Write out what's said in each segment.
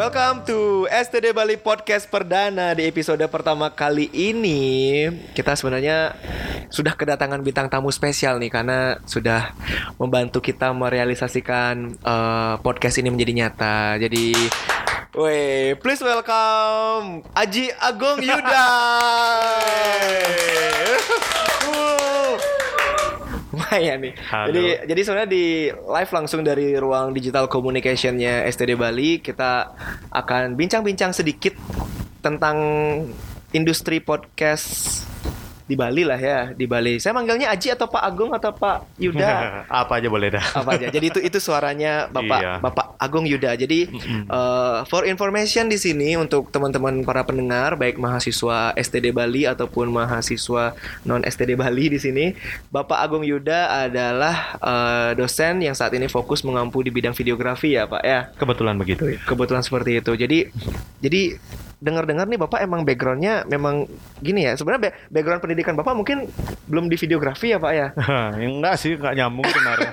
Welcome to STD Bali Podcast Perdana di episode pertama kali ini kita sebenarnya sudah kedatangan bintang tamu spesial nih karena sudah membantu kita merealisasikan eh, podcast ini menjadi nyata. Jadi, weh, please welcome Aji Agung Yuda. Lumayan nih. Halo. Jadi jadi sebenarnya di live langsung dari ruang digital communicationnya STD Bali kita akan bincang-bincang sedikit tentang industri podcast di Bali lah ya di Bali. Saya manggilnya Aji atau Pak Agung atau Pak Yuda Apa aja boleh dah. apa aja. Jadi itu itu suaranya Bapak Iya. Bapak Agung Yuda. Jadi eh, for information di sini untuk teman-teman para pendengar baik mahasiswa STD Bali ataupun mahasiswa non STD Bali di sini, Bapak Agung Yuda adalah eh, dosen yang saat ini fokus mengampu di bidang videografi ya, Pak ya. Kebetulan begitu ya. Kebetulan seperti itu. Jadi jadi dengar-dengar nih Bapak emang backgroundnya memang gini ya. Sebenarnya ba- background pendidikan Bapak mungkin belum di videografi ya, Pak ya. enggak sih, enggak nyambung sebenarnya.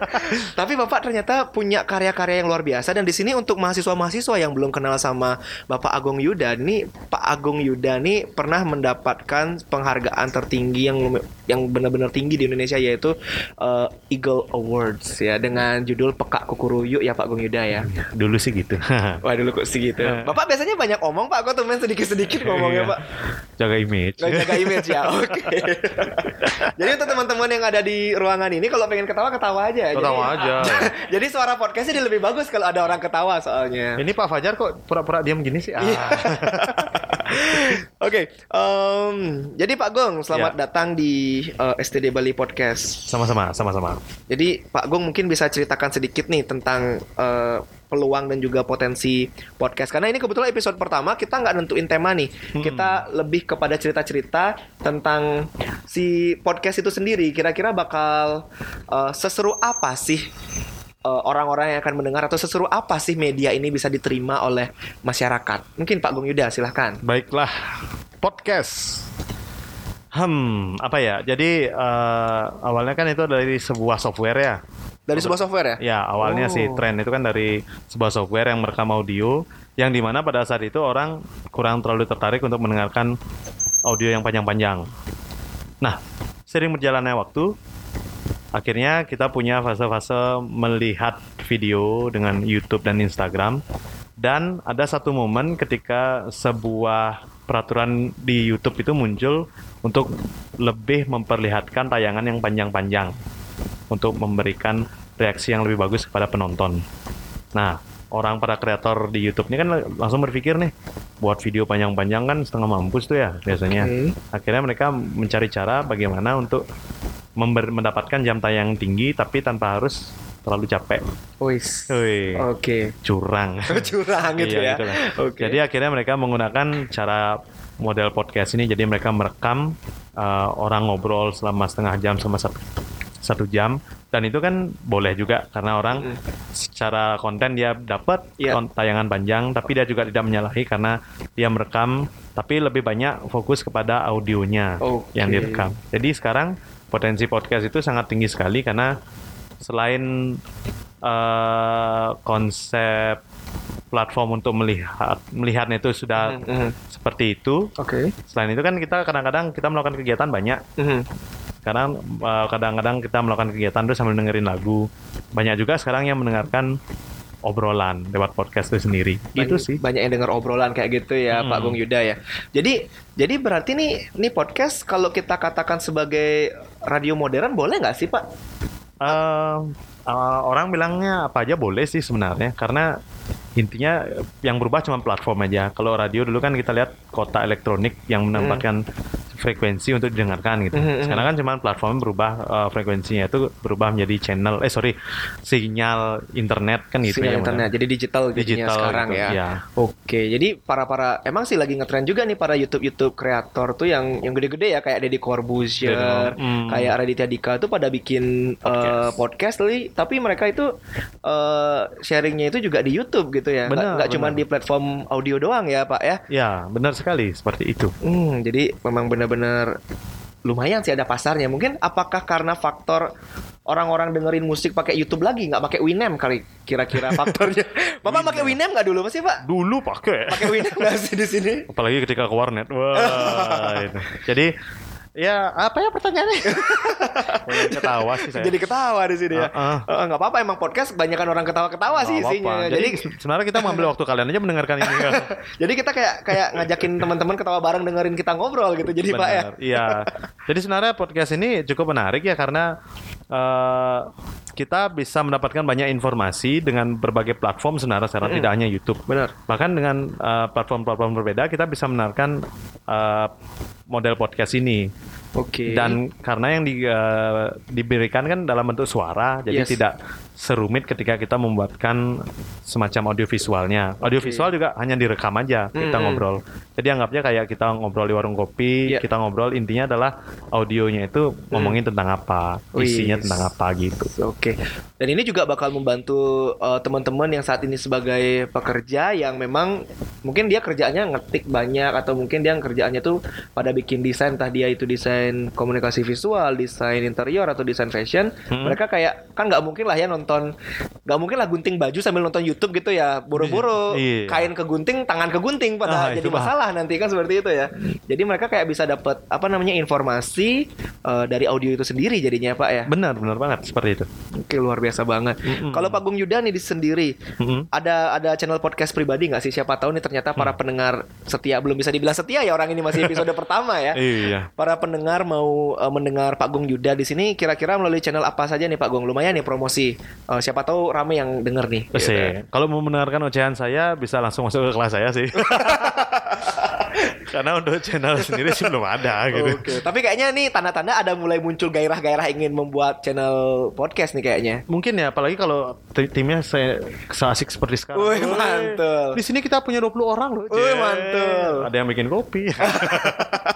Tapi Bapak ternyata punya karya-karya yang luar biasa dan di sini untuk mahasiswa-mahasiswa yang belum kenal sama Bapak Agung Yuda, ini Pak Agung Yuda nih pernah mendapatkan penghargaan tertinggi yang yang benar-benar tinggi di Indonesia yaitu uh, Eagle Awards ya dengan judul Pekak Kukuruyu ya Pak Agung Yuda ya. Dulu sih gitu. Wah dulu kok segitu. Bapak biasanya banyak omong Pak, kok temen sedikit-sedikit ngomongnya Iya. Pak. Jaga image. Nggak jaga image ya, oke. Jadi untuk teman-teman yang ada di ruangan ini, kalau pengen ketawa ketawa aja. Ketawa Jadi- aja. Jadi suara podcastnya lebih bagus kalau ada orang ketawa soalnya. Ini Pak Fajar kok pura-pura diam gini sih? Ah. Iya. Oke, em, jadi Pak Gong, selamat Ya. datang di eh, STD Bali Podcast. Sama-sama, sama-sama. Jadi Pak Gong mungkin bisa ceritakan sedikit nih tentang eh, peluang dan juga potensi podcast. Karena ini kebetulan episode pertama kita nggak nentuin tema nih. Kita lebih kepada cerita-cerita tentang si podcast itu sendiri. Kira-kira bakal eh, seseru apa sih eh, orang-orang yang akan mendengar atau seseru apa sih media ini bisa diterima oleh masyarakat? Mungkin Pak Gong Yuda silahkan. Baiklah, podcast. Hmm, apa ya? Jadi eh, awalnya kan itu dari sebuah software ya. Dari sebuah software ya? Ya, awalnya Oh. sih tren itu kan dari sebuah software yang merekam audio yang di mana pada saat itu orang kurang terlalu tertarik untuk mendengarkan audio yang panjang-panjang. Nah, sering berjalannya waktu, akhirnya kita punya fase-fase melihat video dengan YouTube dan Instagram. Dan ada satu momen ketika sebuah peraturan di YouTube itu muncul untuk lebih memperlihatkan tayangan yang panjang-panjang untuk memberikan reaksi yang lebih bagus kepada penonton. Nah, orang para kreator di YouTube ini kan langsung berpikir nih, buat video panjang-panjang kan setengah mampus tuh ya biasanya. Oke. Akhirnya mereka mencari cara bagaimana untuk member- mendapatkan jam tayang tinggi tapi tanpa harus terlalu capek. Wis. Oke. curang. Curang gitu ya. Iya, itulah. Oke. Jadi akhirnya mereka menggunakan cara model podcast ini. Jadi mereka merekam uh, orang ngobrol selama setengah jam sama satu, satu jam. Dan itu kan boleh juga karena orang secara konten dia dapat kon- tayangan panjang, tapi dia juga tidak menyalahi karena dia merekam, tapi lebih banyak fokus kepada audionya Oke. yang direkam. Jadi sekarang potensi podcast itu sangat tinggi sekali karena selain eh, konsep platform untuk melihat melihatnya itu sudah Mhm. seperti itu. Oke. Selain itu kan kita kadang-kadang kita melakukan kegiatan banyak. Mhm. Sekarang eh, kadang-kadang kita melakukan kegiatan terus sambil dengerin lagu. Banyak juga sekarang yang mendengarkan obrolan lewat podcast itu sendiri. Itu Banyak- sih. banyak yang dengar obrolan kayak gitu ya Hmm. Pak Gung Yuda ya. Jadi jadi berarti nih nih podcast kalau kita katakan sebagai radio modern boleh nggak sih Pak? Eh, eh, orang bilangnya apa aja boleh sih sebenarnya karena intinya yang berubah cuma platform aja. Kalau radio dulu kan kita lihat kota elektronik yang menempatkan frekuensi untuk didengarkan gitu. Mhm, mhm. Sekarang kan cuma platform berubah eh, frekuensinya itu berubah menjadi channel eh sorry sinyal internet kan gitu Sinyal ya. internet. Jadi digital Digital sekarang gitu, ya. iya. Oke, jadi para para emang sih lagi ngetren juga nih para YouTube YouTube kreator tuh yang yang gede-gede ya kayak Deddy Corbuzier, Hmm. kayak Raditya Dika tuh pada bikin eh, podcast, li, tapi mereka itu eh, sharingnya itu juga di YouTube gitu ya. Benar, nggak cuma benar. di platform audio doang ya, Pak ya. Ya, benar sekali seperti itu. Hmm, jadi memang benar-benar lumayan sih ada pasarnya. Mungkin apakah karena faktor orang-orang dengerin musik pakai YouTube lagi nggak pakai Winamp kali kira-kira faktornya. Bapak pakai Winamp nggak dulu pasti Pak? Dulu pakai. Pakai Winamp nggak sih di sini? Apalagi ketika ke warnet. Wah. Jadi ya apa ya pertanyaannya? Ketawa sih saya. Jadi ketawa di sini ya. Ah, Eh, nggak apa-apa emang podcast kebanyakan orang ketawa-ketawa sih isinya. apa-apa. Jadi Jadi sebenarnya kita mengambil waktu kalian aja mendengarkan ini. jadi kita kayak kayak ngajakin teman-teman ketawa bareng dengerin kita ngobrol gitu. Jadi Pak ya. Iya. Jadi sebenarnya podcast ini cukup menarik ya karena eh, kita bisa mendapatkan banyak informasi dengan berbagai platform sebenarnya secara tidak hanya YouTube. Benar. Bahkan dengan eh, platform-platform berbeda kita bisa mendengarkan eh, model podcast ini. Oke. Dan karena yang di, eh, diberikan kan dalam bentuk suara, jadi Yes. tidak serumit ketika kita membuatkan semacam audio visualnya. Audio visual juga hanya direkam aja kita Mm-mm. ngobrol. Jadi anggapnya kayak kita ngobrol di warung kopi, Iya. kita ngobrol intinya adalah audionya itu ngomongin tentang apa, isinya Wis. tentang apa gitu. Oke. Dan ini juga bakal membantu uh, teman-teman yang saat ini sebagai pekerja yang memang mungkin dia kerjaannya ngetik banyak atau mungkin dia kerjaannya tuh pada bikin desain entah dia itu desain komunikasi visual, desain interior atau desain fashion. Hmm. Mereka kayak kan nggak mungkin lah ya nonton nggak mungkin lah gunting baju sambil nonton YouTube gitu ya. Buru-buru Iya. kain kegunting, tangan kegunting pada Ah, jadi masalah nanti kan seperti itu ya. Jadi mereka kayak bisa dapat apa namanya informasi uh, dari audio itu sendiri jadinya Pak ya. Benar, benar banget seperti itu. Oke luar biasa banget. Mm-mm. Kalau Pak Gung Yuda nih di sendiri Mm-mm. ada ada channel podcast pribadi nggak sih? Siapa tahu nih ternyata para pendengar setia belum bisa dibilang setia ya orang ini masih episode pertama ya. Iya. Para pendengar mau uh, mendengar Pak Gung Yuda di sini kira-kira melalui channel apa saja nih Pak Gung? Lumayan nih promosi. Uh, siapa tahu rame yang denger nih. Gitu. ya, Kalau mau mendengarkan ocehan saya bisa langsung masuk ke kelas saya sih. Karena untuk channel sendiri sih belum ada gitu. Oke, tapi kayaknya nih tanda-tanda ada mulai muncul gairah-gairah ingin membuat channel podcast nih kayaknya. Mungkin ya apalagi kalau ti- timnya saya seasik seperti sekarang. Wih, mantul. Di sini kita punya 20 orang loh. Wih, mantul. Ada yang bikin kopi.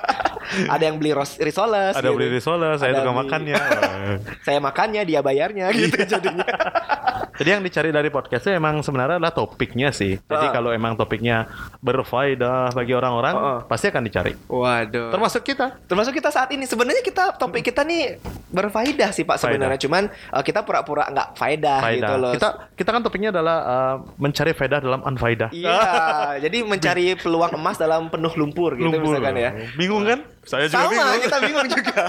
ada yang beli risoles. ada gitu. beli risoles, saya Ada tukang beli- makannya. Saya makannya, dia bayarnya gitu jadinya. Jadi yang dicari dari podcastnya emang sebenarnya adalah topiknya sih. Jadi Ah. kalau emang topiknya berfaedah bagi orang-orang, Ah, pasti akan dicari. Waduh. Termasuk kita. Termasuk kita saat ini sebenarnya kita topik kita nih berfaedah sih Pak sebenarnya cuman uh, kita pura-pura nggak faedah, gitu loh. Kita kita kan topiknya adalah uh, mencari faedah dalam unfaedah. Iya, jadi mencari peluang emas dalam penuh lumpur gitu Lumpur. misalkan ya. Bingung kan? Saya juga Sama, bingung. kita bingung juga.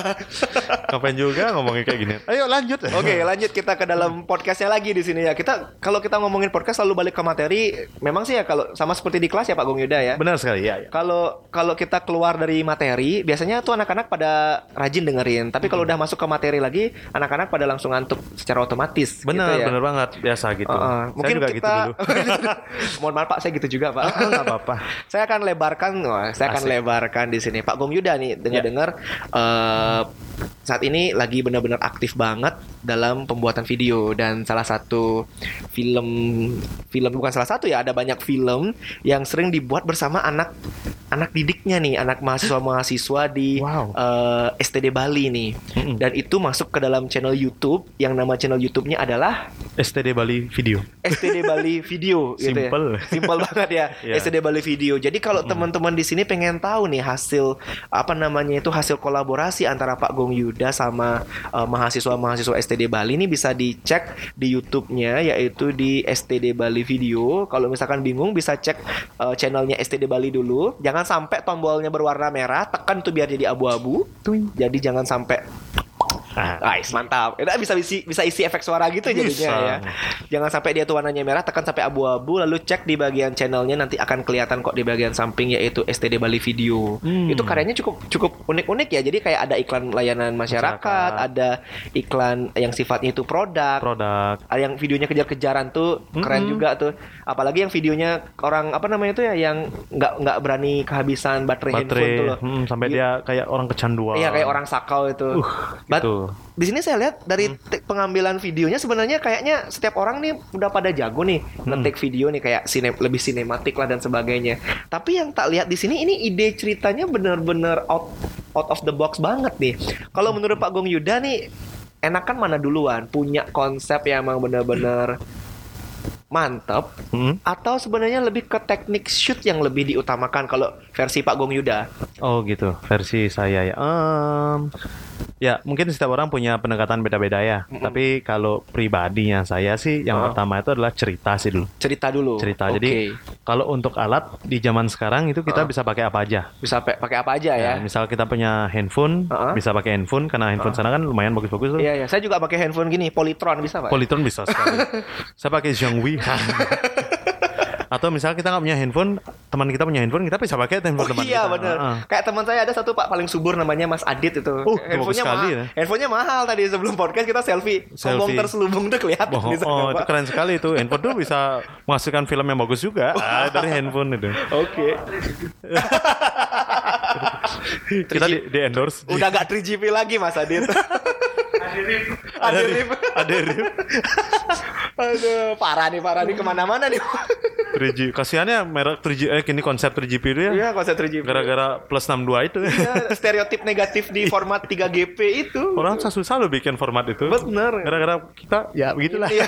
Ngapain juga ngomongin kayak gini. Ayo lanjut. Oke, lanjut kita ke dalam podcastnya lagi di sini ya. Kita kalau kita ngomongin podcast selalu balik ke materi. Memang sih ya kalau sama seperti di kelas ya Pak Gung Yuda ya. Benar sekali ya. ya. Kalau kalau kita keluar dari materi, biasanya tuh anak-anak pada rajin dengerin. Tapi kalau udah masuk ke materi lagi, anak-anak pada langsung ngantuk secara otomatis. Benar, gitu ya. benar banget biasa gitu. Uh-uh. Saya Mungkin juga kita gitu dulu. Mohon maaf Pak, saya gitu juga Pak. Oh, nggak apa-apa. saya akan lebarkan, wah, saya akan Asik. lebarkan di sini. Pak Gong Yuda nih, dengar-dengar eh, saat ini lagi benar-benar aktif banget dalam pembuatan video dan salah satu film film bukan salah satu ya, ada banyak film yang sering dibuat bersama anak anak didiknya nih, anak mahasiswa-mahasiswa di Wow. eh, STD Bali nih. Dan itu masuk ke dalam channel YouTube yang nama channel YouTube-nya adalah STD Bali video. STD Bali Video gitu ya. Simple. Simpel banget ya. Iya. STD Bali Video. Jadi kalau teman-teman di sini pengen tahu nih hasil apa namanya itu hasil kolaborasi antara Pak Gong Yuda sama eh, mahasiswa-mahasiswa STD Bali ini bisa dicek di YouTube-nya yaitu di STD Bali Video. Kalau misalkan bingung bisa cek eh, channelnya STD Bali dulu. Jangan sampai tombolnya berwarna merah, tekan tuh biar jadi abu-abu. Jadi jangan sampai Nice, mantap. Udah bisa isi bisa isi efek suara gitu jadinya Bisa. ya. Jangan sampai dia tuh warnanya merah, tekan sampai abu-abu lalu cek di bagian channelnya nanti akan kelihatan kok di bagian samping yaitu STD Bali Video. Hmm. Itu karyanya cukup cukup unik-unik ya. Jadi kayak ada iklan layanan masyarakat, Masyarakat. ada iklan yang sifatnya itu produk, produk. ada yang videonya kejar-kejaran tuh keren Mm-mm. juga tuh. Apalagi yang videonya orang apa namanya itu ya yang nggak nggak berani kehabisan baterai, handphone tuh Baterai. loh. Hmm, sampai Iya. dia kayak orang kecanduan. Iya kayak orang sakau itu. Uh, But di sini saya lihat dari Hmm. pengambilan videonya sebenarnya kayaknya setiap orang nih udah pada jago nih Hmm. ngetik video nih kayak sine lebih sinematik lah dan sebagainya. Tapi yang tak lihat di sini ini ide ceritanya bener-bener out out of the box banget nih. Kalau menurut Pak Gong Yuda nih enakan mana duluan punya konsep yang emang bener-bener mantap Hmm? atau sebenarnya lebih ke teknik shoot yang lebih diutamakan kalau versi Pak Gong Yuda? Oh gitu, versi saya ya. Em, ya mungkin setiap orang punya pendekatan beda-beda ya. Tapi kalau pribadinya saya sih, yang Oh. pertama itu adalah cerita sih dulu. Cerita dulu. Cerita. Oke. Jadi kalau untuk alat di zaman sekarang itu kita Oh. bisa pakai apa aja. bisa pakai apa aja ya? Ya, misal kita punya handphone, Uh-uh. bisa pakai handphone karena handphone sana kan lumayan bagus-bagus tuh. Iya, iya. Saya juga pakai handphone gini, Polytron bisa, Pak? Polytron bisa sekali. Saya pakai Xiaomi. Atau misal kita nggak punya handphone, teman kita punya handphone, kita bisa pakai handphone Oh teman iya kita. bener Heeh. Kayak teman saya ada satu pak paling subur namanya Mas Adit itu. Oh, handphonenya mahal. ya. Handphonenya mahal tadi sebelum podcast kita selfie. Selfie. terselubung tuh kelihatan Oh, di sana, oh, itu keren sekali itu. Handphone tuh bisa menghasilkan film yang bagus juga ah, dari handphone itu. Oke. Kita di, di endorse. Udah gak 3GP lagi Mas Adit. ada rip, ada rip. Aduh, parah nih, parah nih ke mana-mana nih. 3G. Kasihannya merek 3G eh kini konsep 3GP itu ya. Iya, konsep 3GP. Gara-gara plus 62 itu. Iya, stereotip negatif di format 3GP itu. Orang susah loh bikin format itu. Bener. Gara-gara kita ya begitulah. Iya.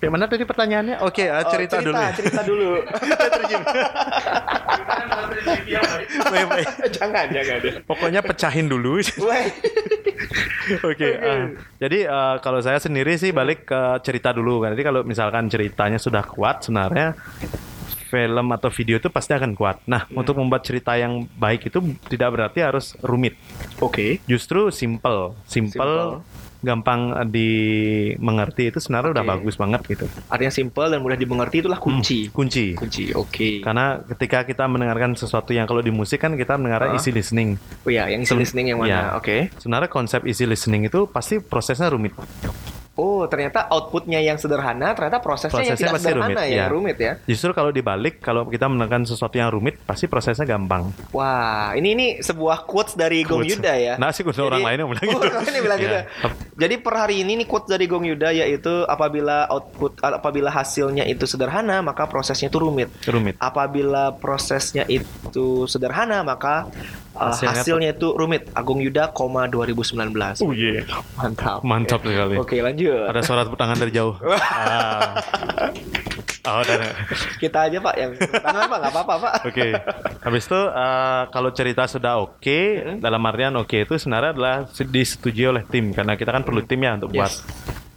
Yang mana tadi pertanyaannya? Oke, ah, Oh, cerita, dulu. ya. Cerita dulu. Baik, baik. jangan, jangan. Pokoknya pecahin dulu. Oke, ah, jadi ah, kalau saya sendiri sih balik ke cerita dulu kan. Jadi kalau misalkan ceritanya sudah kuat, sebenarnya film atau video itu pasti akan kuat. Nah, untuk membuat cerita yang baik itu tidak berarti harus rumit. Oke. Justru simple, simple, gampang eh, dimengerti itu sebenarnya udah Oke. bagus banget gitu. Artinya simple dan mudah dimengerti itulah kunci. Kunci. Kunci, oke. Karena ketika kita mendengarkan sesuatu yang kalau di musik kan kita mendengar Ah. easy listening. Oh iya, yang isi Sem- listening yang mana? Iya. Oke. Sebenarnya konsep easy listening itu pasti prosesnya rumit. Oh, ternyata outputnya yang sederhana, ternyata prosesnya, yang Prosesnya tidak pasti sederhana rumit, ya, iya. rumit ya. Justru kalau dibalik, kalau kita menekan sesuatu yang rumit, pasti prosesnya gampang. Wah, ini ini sebuah quotes dari Gong Quotes. Yuda ya. Nah, sih quotes orang lain yang bilang gitu. orang lain yang bilang gitu. Ya. Jadi per hari ini nih quotes dari Gong Yuda yaitu apabila output apabila hasilnya itu sederhana, maka prosesnya itu rumit. Rumit. Apabila prosesnya itu sederhana, maka uh, Hasilnya hasilnya, itu rumit. Agung Yuda, koma 2019. Oh iya. Mantap. Mantap sekali. Oke, lanjut. Ada suara tepuk tangan dari jauh. ah. Oh, udah. Kita aja Pak yang tangan Pak, nggak apa-apa Pak. Oke. Habis itu eh, kalau cerita sudah oke, dalam artian oke itu sebenarnya adalah disetujui oleh tim karena kita kan perlu tim ya untuk buat. Yes.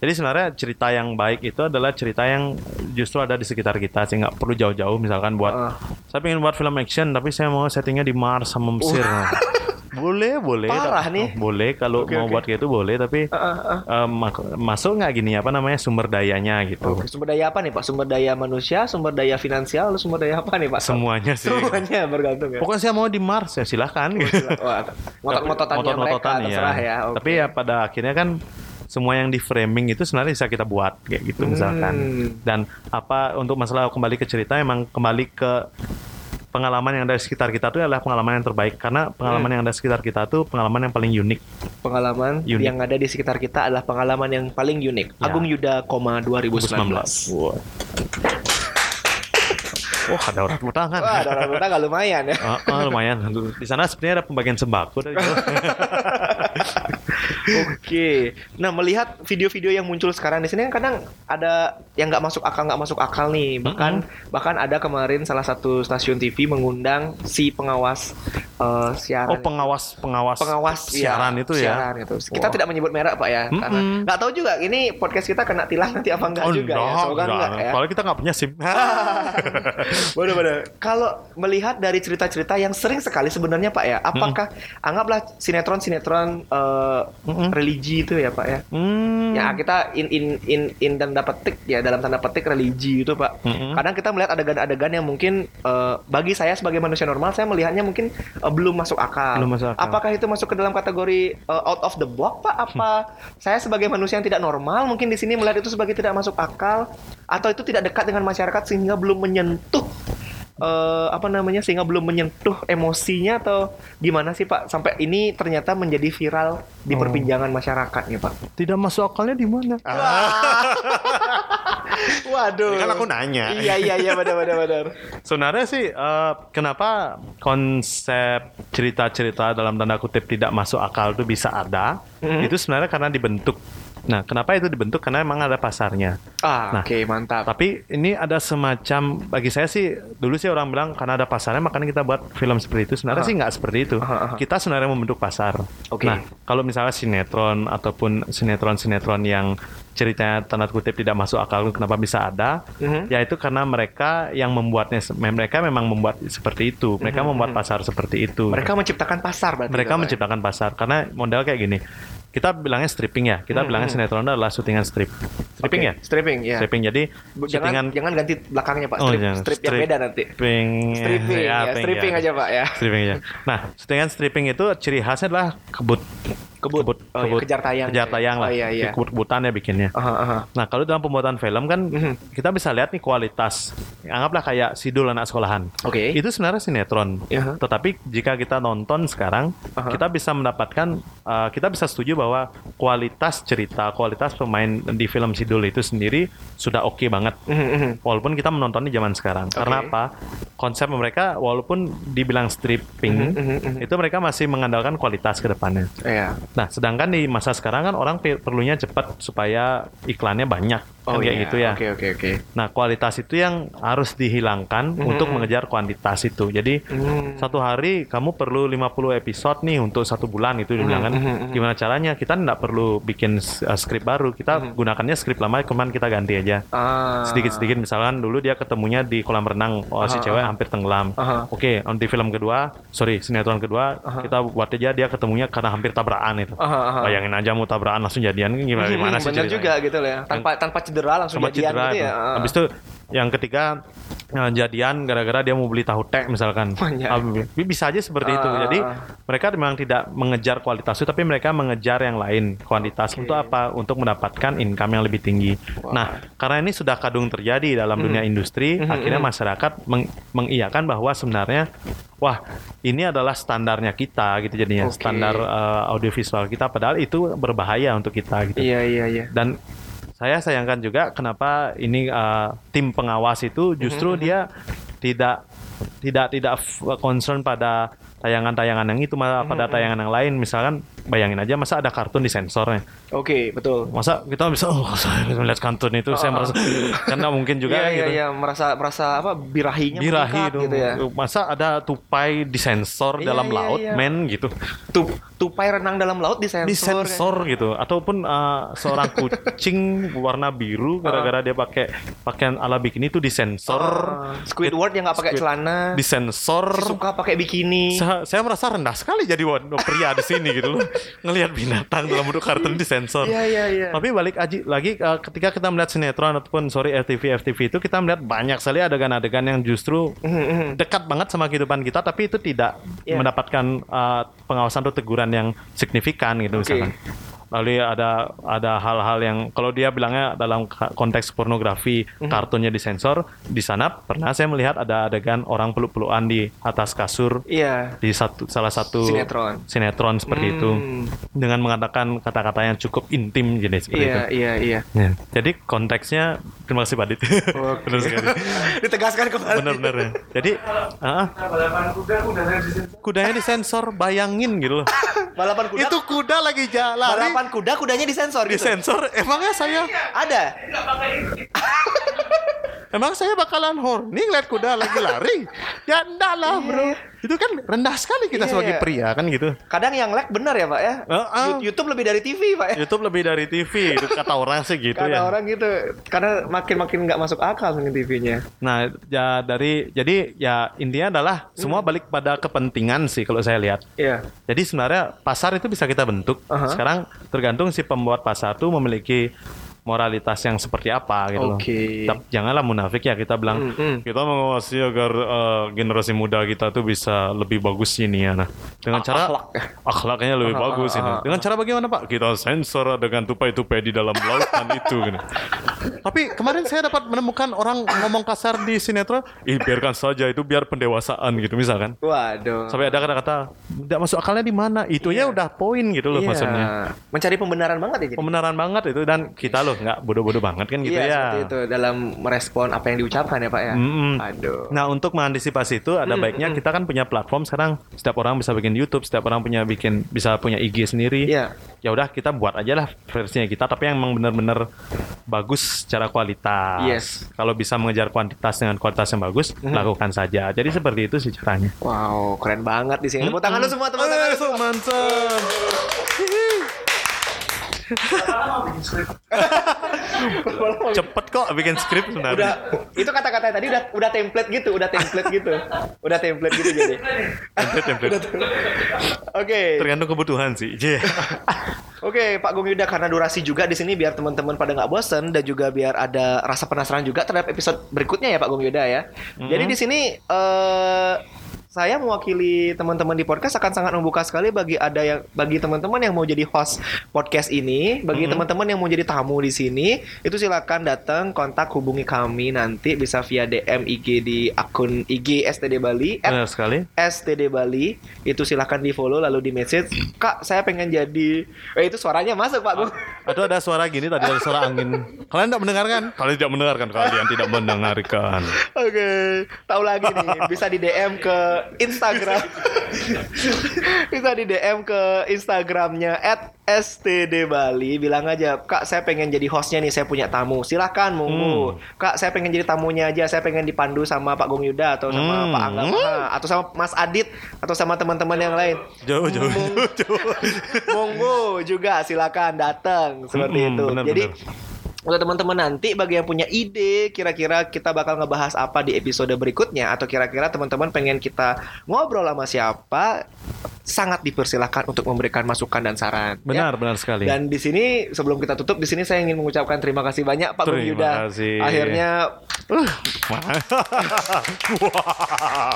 Jadi sebenarnya cerita yang baik itu adalah cerita yang justru ada di sekitar kita, sih nggak perlu jauh-jauh. Misalkan buat, Ah. saya pengen buat film action, tapi saya mau settingnya di Mars sama Mesir. Nah. boleh, boleh. Parah nih. Boleh kalau Oke, mau oke. buat kayak itu boleh, tapi ah. eh, mak- masuk nggak gini apa namanya sumber dayanya gitu. Oke, Sumber daya apa nih Pak? Sumber daya manusia, sumber daya finansial, atau sumber daya apa nih Pak? Semuanya sih. Semuanya bergantung ya. Pokoknya saya mau di Mars ya silahkan. gitu. Wah, ngotot-ngototannya mereka Ngotot-ngototan, iya. terserah ya. Oke. Tapi ya pada akhirnya kan semua yang di framing itu sebenarnya bisa kita buat kayak gitu misalkan. Hmm. Dan apa untuk masalah kembali ke cerita emang kembali ke pengalaman yang ada di sekitar kita itu adalah pengalaman yang terbaik karena pengalaman Hmm. yang ada di sekitar kita itu pengalaman yang paling unik. pengalaman Unik. yang ada di sekitar kita adalah pengalaman yang paling unik. Ya. Agung Yuda, koma 2019. Wah. Wah, ada orang tepuk tangan. Wah, ada orang kita nggak lumayan ya. Ah, ah, lumayan. Di sana sebenarnya ada pembagian sembako. Oke. Nah, melihat video-video yang muncul sekarang di sini kan kadang ada yang nggak masuk akal nggak masuk akal nih. Bahkan bahkan ada kemarin salah satu stasiun TV mengundang si pengawas eh, siaran. Oh, pengawas pengawas pengawas siaran iya, itu ya. siaran itu. Kita Wah. tidak menyebut merek Pak ya, karena Mm-mm. nggak tahu juga ini podcast kita kena tilang nanti apa enggak Oh, juga ya. enggak, Semoga enggak. enggak ya. Soalnya kita nggak punya SIM. Benar-benar. Kalau melihat dari cerita-cerita yang sering sekali sebenarnya Pak ya, apakah anggaplah sinetron-sinetron eh, Mm-mm. religi itu ya Pak ya? Hmm. Ya kita in in in in tanda petik ya dalam tanda petik religi itu Pak. Mm-mm. Kadang kita melihat adegan-adegan yang mungkin eh, bagi saya sebagai manusia normal saya melihatnya mungkin eh, belum masuk akal. Belum masuk akal. Apakah itu masuk ke dalam kategori eh, out of the block Pak? Apa saya sebagai manusia yang tidak normal mungkin di sini melihat itu sebagai tidak masuk akal atau itu tidak dekat dengan masyarakat sehingga belum menyentuh eh, apa namanya sehingga belum menyentuh emosinya atau gimana sih Pak sampai ini ternyata menjadi viral di Oh. perbincangan masyarakat nih Pak. Tidak masuk akalnya di mana? Waduh. Kan aku nanya. Iya iya iya benar benar benar. Sebenarnya sih eh, kenapa konsep cerita-cerita dalam tanda kutip tidak masuk akal itu bisa ada? Mhm. Itu sebenarnya karena dibentuk Nah, kenapa itu dibentuk? Karena memang ada pasarnya. Ah, Nah, oke, mantap. Tapi ini ada semacam bagi saya sih dulu sih orang bilang karena ada pasarnya makanya kita buat film seperti itu. Sebenarnya Aha. sih nggak seperti itu. Aha, aha. Kita sebenarnya membentuk pasar. Oke. Nah, kalau misalnya sinetron ataupun sinetron-sinetron yang ceritanya tanda kutip tidak masuk akal kenapa bisa ada? Mhm. Ya itu karena mereka yang membuatnya mereka memang membuat seperti itu. Mereka membuat pasar seperti itu. Mhm, Mereka menciptakan pasar berarti. mereka Pak, ya? menciptakan pasar karena model kayak gini. Kita bilangnya stripping ya. Kita Hmm, bilangnya hmm. sinetron adalah syutingan strip. Stripping Oke, ya? Stripping, ya. Stripping. Jadi Bu, syutingan Jangan, jangan ganti belakangnya Pak. Oh, Strip, jangan. strip yang Strip. beda nanti. stripping. Stripping, ya, ping, stripping ya. aja Pak ya. Stripping aja. Nah, syutingan stripping itu ciri khasnya adalah kebut. Kebut. Oh, iya, kejar tayang. Kejar tayang lah. Oh, iya, iya. Kebut-kebutan ya bikinnya. Aha, aha. Nah, kalau dalam pembuatan film kan Mhm. kita bisa lihat nih kualitas. Anggaplah kayak sidul anak sekolahan. Oke. Itu sebenarnya sinetron. Iya. Tetapi jika kita nonton sekarang, Aha. kita bisa mendapatkan uh, kita bisa setuju bahwa kualitas cerita, kualitas pemain di film sidul itu sendiri sudah oke banget. Mhm, mhm. Walaupun kita menontonnya zaman sekarang. Karena Oke. apa? Konsep mereka walaupun dibilang stripping, mhm, mhm. itu mereka masih mengandalkan kualitas ke depannya. Iya. Nah, sedangkan di masa sekarang kan orang pe- perlunya cepat supaya iklannya banyak. Kan kayak iya. gitu ya. Oke, oke, oke. Nah, kualitas itu yang harus dihilangkan Mhm. untuk mengejar kuantitas itu. Jadi Hmm. satu hari kamu perlu 50 episode nih untuk satu bulan itu dibilang kan. mhm, mhm. Gimana caranya? Kita nggak perlu bikin uh, skrip baru. Kita gunakannya skrip lama kemudian kita ganti aja. Ah. Sedikit-sedikit misalkan dulu dia ketemunya di kolam renang, oh, si Aha, cewek hampir tenggelam. Aha. Oke, di film kedua, sorry, sinetron kedua, kita buat aja dia ketemunya karena hampir tabrakan itu. Aha, aha. Bayangin aja mau tabrakan langsung jadian gimana gimana sih Bener juga gitu loh ya. Tanpa tanpa cedera langsung sama jadian cedera gitu itu. ya. Ah. Habis itu yang ketiga eh, jadian gara-gara dia mau beli tahu tek misalkan. Banyak. Ah, bi- bisa aja seperti itu. Ah, Jadi mereka memang tidak mengejar kualitas itu tapi mereka mengejar yang lain, kuantitas. Oke. Untuk apa? Untuk mendapatkan income yang lebih tinggi. Wah. Nah, karena ini sudah kadung terjadi dalam dunia industri, Mhm, akhirnya mhm. masyarakat meng- mengiyakan bahwa sebenarnya wah, ini adalah standarnya kita gitu jadinya, Oke. standar eh, audiovisual kita padahal itu berbahaya untuk kita gitu Iya, iya, iya. dan saya sayangkan juga kenapa ini uh, tim pengawas itu justru dia tidak tidak tidak f- concern pada tayangan-tayangan yang itu malah pada tayangan yang lain. Misalkan bayangin aja masa ada kartun di sensornya? Oke, betul. masa kita bisa oh saya melihat kartun itu saya merasa karena mungkin juga Iya, kan iya, gitu. iya, merasa merasa apa birahinya birahi meningkat dong. gitu ya. masa ada tupai disensor Iya, dalam iya, laut iya. men gitu. Tup, tupai renang dalam laut disensor. disensor gitu ataupun uh, seorang kucing warna biru gara-gara dia pakai pakaian ala bikini itu disensor Ah, Squidward yang nggak pakai celana. disensor Si suka pakai bikini. saya, saya merasa rendah sekali jadi pria di sini gitu loh ngelihat binatang dalam bentuk kartun disensor Iya, iya, iya. tapi balik aja lagi uh, ketika kita melihat sinetron ataupun sorry FTV FTV itu kita melihat banyak sekali adegan-adegan yang justru Mhm, mhm. dekat banget sama kehidupan kita tapi itu tidak Iya. mendapatkan uh, pengawasan atau teguran yang signifikan gitu Oke. misalkan. Lalu ada ada hal-hal yang kalau dia bilangnya dalam konteks pornografi Mhm. kartunnya disensor, di sana pernah saya melihat ada adegan orang peluk-pelukan di atas kasur Iya. di satu salah satu Sinetron. sinetron seperti itu Hmm. dengan mengatakan kata-kata yang cukup intim jenis seperti Iya, itu. iya, iya. Ya. Jadi konteksnya terima kasih Pak Dit. Oke. Benar sekali. Ditegaskan kembali. Benar-benar ya. Jadi ah, kudanya disensor, bayangin gitu loh. Balapan kuda. Itu kuda lagi jalan. balapan kuda kudanya disensor gitu. disensor. Emangnya saya Ada. Emang saya bakalan horny ngeliat kuda lagi lari? Ya enggak lah, Bro. Itu kan rendah sekali kita Iya, sebagai iya. pria kan gitu. Kadang yang lag benar ya, Pak ya. Heeh. You- YouTube lebih dari TV, Pak ya. YouTube lebih dari TV, itu kata orang sih gitu Kata ya. orang gitu. Karena makin-makin nggak masuk akal dengan TV-nya. Nah, ya dari jadi ya intinya adalah semua Hmm. balik pada kepentingan sih kalau saya lihat. Iya. Jadi sebenarnya pasar itu bisa kita bentuk. Aha. Sekarang tergantung si pembuat pasar tuh memiliki moralitas yang seperti apa gitu loh. Oke. Tetap janganlah munafik ya kita bilang Mm, mm. kita mengawasi agar eh, generasi muda kita tuh bisa lebih bagus ini ya. Nah, dengan A- cara akhlak. akhlaknya lebih Aha, bagus aha, ini. Dengan cara bagaimana Pak? Kita sensor dengan tupai-tupai di dalam lautan itu gitu. Tapi kemarin saya dapat menemukan orang ngomong kasar di sinetron, ih biarkan saja itu biar pendewasaan gitu misalkan. Waduh. Sampai ada kata-kata tidak masuk akalnya di mana. Itunya udah poin gitu loh Iya. maksudnya. Mencari pembenaran banget ya jadi. Pembenaran banget itu dan kita loh nggak bodoh-bodoh banget kan gitu iya, ya. seperti itu dalam merespon apa yang diucapkan ya, Pak ya. Mm-mm. Aduh. Nah untuk mengantisipasi itu ada baiknya kita kan punya platform sekarang setiap orang bisa bikin YouTube, setiap orang punya bikin bisa punya IG sendiri. Iya. Ya udah kita buat aja lah versinya kita tapi yang emang benar-benar bagus secara kualitas. Yes. Kalau bisa mengejar kuantitas dengan kualitas yang bagus, lakukan saja. Jadi seperti itu sih caranya. Wow, keren banget di sini. Tepuk tangan lu semua, tepuk tangan lu Eh, so mantap. Cepet kok bikin skrip udah sebenarnya. itu kata-kata tadi udah udah template gitu, udah template gitu. Udah template gitu jadi. Template, template. Oke. Tergantung kebutuhan sih. Iya. Oke, Pak Gung Yuda karena durasi juga di sini biar teman-teman pada nggak bosen dan juga biar ada rasa penasaran juga terhadap episode berikutnya ya Pak Gung Yuda ya. Jadi di sini eh saya mewakili teman-teman di podcast akan sangat membuka sekali bagi ada yang bagi teman-teman yang mau jadi host podcast ini, bagi teman-teman yang mau jadi tamu di sini, itu silakan datang kontak hubungi kami nanti bisa via DM IG di akun IG STD Bali Benar sekali. STD Bali itu silahkan di follow lalu di message kak saya pengen jadi eh itu suaranya masuk pak Gung Atau ada suara gini tadi ada suara angin. Kalian tidak mendengarkan? Kalian tidak mendengarkan. Kalian tidak mendengarkan. oke tahu lagi nih bisa di DM ke Instagram bisa di DM ke Instagramnya at STD Bali bilang aja kak saya pengen jadi hostnya nih saya punya tamu silahkan monggo kak saya pengen jadi tamunya aja saya pengen dipandu sama Pak Gung Yuda atau sama Hmm. Pak Angga Maha, atau sama Mas Adit atau sama teman-teman yang lain Jauh, jauh, jauh, jauh. Monggo juga silakan datang seperti Mm-mm, itu. benar, Jadi benar. Untuk teman-teman nanti bagi yang punya ide kira-kira kita bakal ngebahas apa di episode berikutnya? Atau kira-kira teman-teman pengen kita ngobrol sama siapa sangat dipersilahkan untuk memberikan masukan dan saran. ya. Benar, benar sekali. Dan di sini sebelum kita tutup di sini saya ingin mengucapkan terima kasih banyak Pak Bung Terima Yuda. kasih. Akhirnya uh,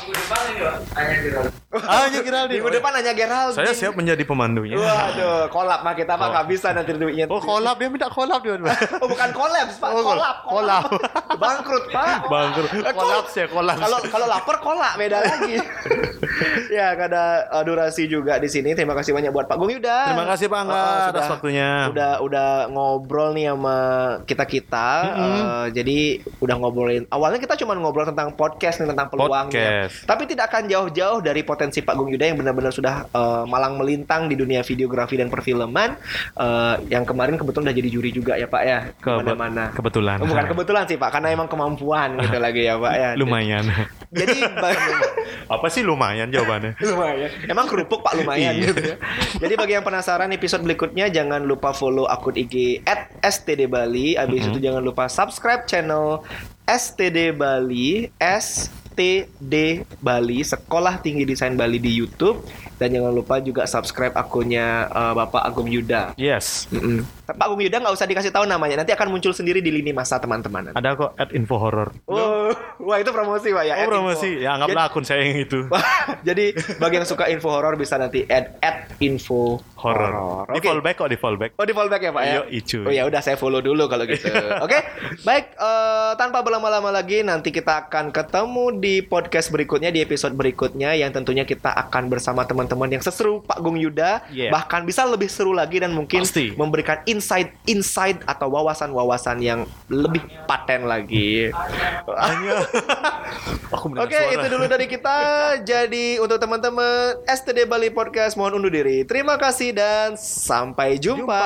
Hanya kira minggu depan hanya Gerald. Saya siap menjadi pemandunya. Waduh, kolab mah kita mah nggak bisa nanti duitnya. Oh, kolab dia minta kolab dia. Oh, bukan kolaps, Pak. Oh, kolab, kolab. Bangkrut, Pak. Bangkrut. Eh, kol- Kolaps ya, kolaps. Kalau kalau lapar kolak beda lagi. ya, karena uh, durasi juga di sini. Terima kasih banyak buat Pak Gung Yuda. Terima kasih Pak Angga Oh, atas waktunya. Udah udah ngobrol nih sama kita-kita. Eh, jadi udah ngobrolin. Awalnya kita cuma ngobrol tentang podcast nih tentang peluangnya. Podcast. Tapi tidak akan jauh-jauh dari potensi Pak Gung Yuda yang benar-benar sudah eh, malang melintang di dunia videografi dan perfilman. Eh, yang kemarin kebetulan udah jadi juri juga ya Pak ya. Kebe- Ke mana-mana. kebetulan. Oh, bukan kebetulan sih Pak, karena emang kemampuan gitu lagi ya Pak ya. Lumayan. Jadi Apa sih lumayan jawabannya? lumayan. Emang kerupuk Pak lumayan Iya. gitu ya. Jadi bagi yang penasaran episode berikutnya jangan lupa follow akun IG @std Bali. Habis itu jangan lupa subscribe channel STD Bali STD Bali Sekolah Tinggi Desain Bali di YouTube dan jangan lupa juga subscribe akunnya eh, Bapak Agung Yuda. Yes. Mm-mm. Pak Agung Yuda nggak usah dikasih tahu namanya, nanti akan muncul sendiri di lini masa teman-teman. Ada kok at info horror. Oh, wah itu promosi Pak ya. Oh promosi. info. Ya anggaplah akun saya yang itu. Jadi bagi yang suka info horor bisa nanti add at info Horror. Di Oke. fallback kok di fallback. Oh di fallback ya Pak ya? Iya, icu. Oh ya udah saya follow dulu kalau gitu. Oke, baik eh, tanpa berlama-lama lagi nanti kita akan ketemu di podcast berikutnya di episode berikutnya yang tentunya kita akan bersama teman-teman yang seseru Pak Gung Yuda, Yeah. bahkan bisa lebih seru lagi dan mungkin Pasti. memberikan insight-insight atau wawasan-wawasan yang lebih paten lagi. Aku Oke, suara. itu dulu dari kita. Jadi untuk teman-teman STD Bali Podcast mohon undur diri. Terima kasih dan sampai jumpa. Jumpa.